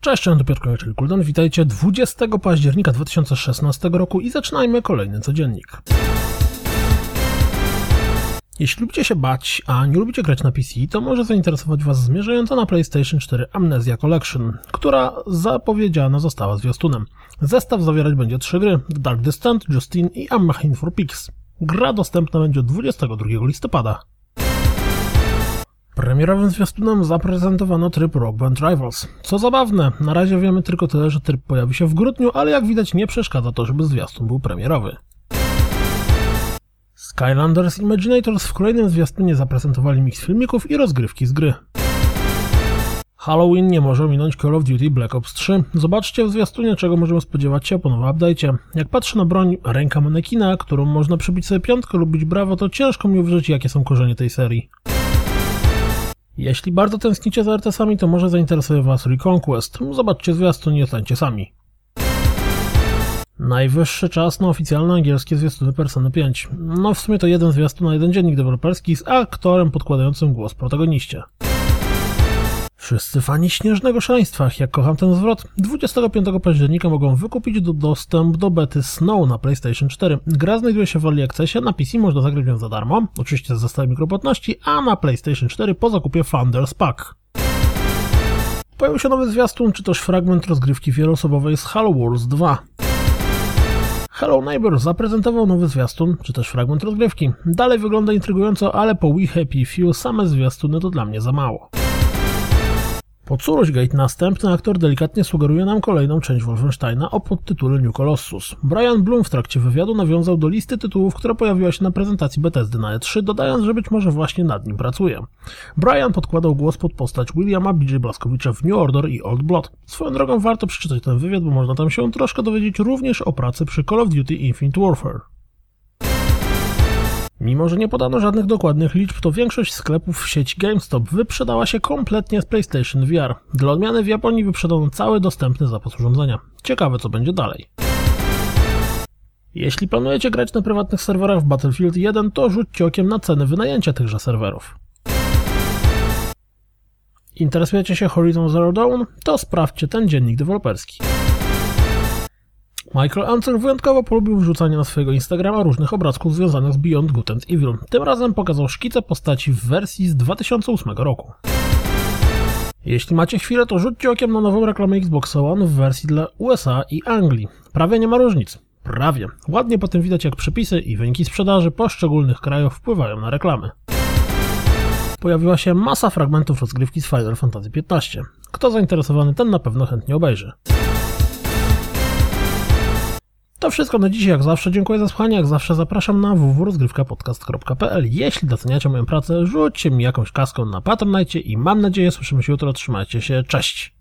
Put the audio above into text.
Cześć, cześć, to Piotr czyli Kuldan. Witajcie 20 października 2016 roku i zaczynajmy kolejny codziennik. Jeśli lubicie się bać, a nie lubicie grać na PC, to może zainteresować Was zmierzająca na PlayStation 4 Amnesia Collection, która zapowiedziana została zwiastunem. Zestaw zawierać będzie trzy gry: The Dark Descent, Justine i A Machine for Pigs. Gra dostępna będzie 22 listopada. Premierowym zwiastunem zaprezentowano tryb Rock Band Rivals. Co zabawne, na razie wiemy tylko tyle, że tryb pojawi się w grudniu, ale jak widać nie przeszkadza to, żeby zwiastun był premierowy. Skylanders Imaginators w kolejnym zwiastunie zaprezentowali miks filmików i rozgrywki z gry. Halloween nie może minąć Call of Duty Black Ops 3. Zobaczcie w zwiastunie, czego możemy spodziewać się po nowym update'cie. Jak patrzę na broń ręka manekina, którą można przybić sobie piątkę lub bić brawo, to ciężko mi uwierzyć, jakie są korzenie tej serii. Jeśli bardzo tęsknicie za RTS-ami, to może zainteresuje Was Reconquest. Zobaczcie zwiastun i ocencie sami. Najwyższy czas na oficjalne angielskie zwiastuny Persony 5. No w sumie to jeden zwiastun na jeden dziennik deweloperski z aktorem podkładającym głos protagoniście. Wszyscy fani śnieżnego szaleństwa, jak kocham ten zwrot, 25 października mogą wykupić do dostęp do bety Snow na PlayStation 4. Gra znajduje się w Early Accessie, na PC można zagrać ją za darmo, oczywiście z zestawem mikropłatności, a na PlayStation 4 po zakupie Founders Pack. Pojawił się nowy zwiastun, czy też fragment rozgrywki wieloosobowej z Halo Wars 2. Hello Neighbor zaprezentował nowy zwiastun, czy też fragment rozgrywki. Dalej wygląda intrygująco, ale po We Happy Few same zwiastuny to dla mnie za mało. Po Gate następny aktor delikatnie sugeruje nam kolejną część Wolfensteina o podtytule New Colossus. Brian Bloom w trakcie wywiadu nawiązał do listy tytułów, która pojawiła się na prezentacji Bethesdy na E3, dodając, że być może właśnie nad nim pracuje. Brian podkładał głos pod postać Williama B.J. Blaskowicza w New Order i Old Blood. Swoją drogą warto przeczytać ten wywiad, bo można tam się troszkę dowiedzieć również o pracy przy Call of Duty Infinite Warfare. Mimo, że nie podano żadnych dokładnych liczb, to większość sklepów w sieci GameStop wyprzedała się kompletnie z PlayStation VR. Dla odmiany w Japonii wyprzedano cały dostępny zapas urządzenia. Ciekawe co będzie dalej. Jeśli planujecie grać na prywatnych serwerach w Battlefield 1, to rzućcie okiem na ceny wynajęcia tychże serwerów. Interesujecie się Horizon Zero Dawn? To sprawdźcie ten dziennik deweloperski. Michael Ancer wyjątkowo polubił wrzucanie na swojego Instagrama różnych obrazków związanych z Beyond Good and Evil. Tym razem pokazał szkice postaci w wersji z 2008 roku. Jeśli macie chwilę, to rzućcie okiem na nową reklamę Xbox One w wersji dla USA i Anglii. Prawie nie ma różnic. Prawie. Ładnie potem widać jak przepisy i wyniki sprzedaży poszczególnych krajów wpływają na reklamy. Pojawiła się masa fragmentów rozgrywki z Final Fantasy XV. Kto zainteresowany, ten na pewno chętnie obejrzy. To wszystko na dzisiaj, jak zawsze. Dziękuję za słuchanie, jak zawsze zapraszam na www.rozgrywkapodcast.pl. Jeśli doceniacie moją pracę, rzućcie mi jakąś kaską na Patronite i mam nadzieję słyszymy się jutro. Trzymajcie się, cześć!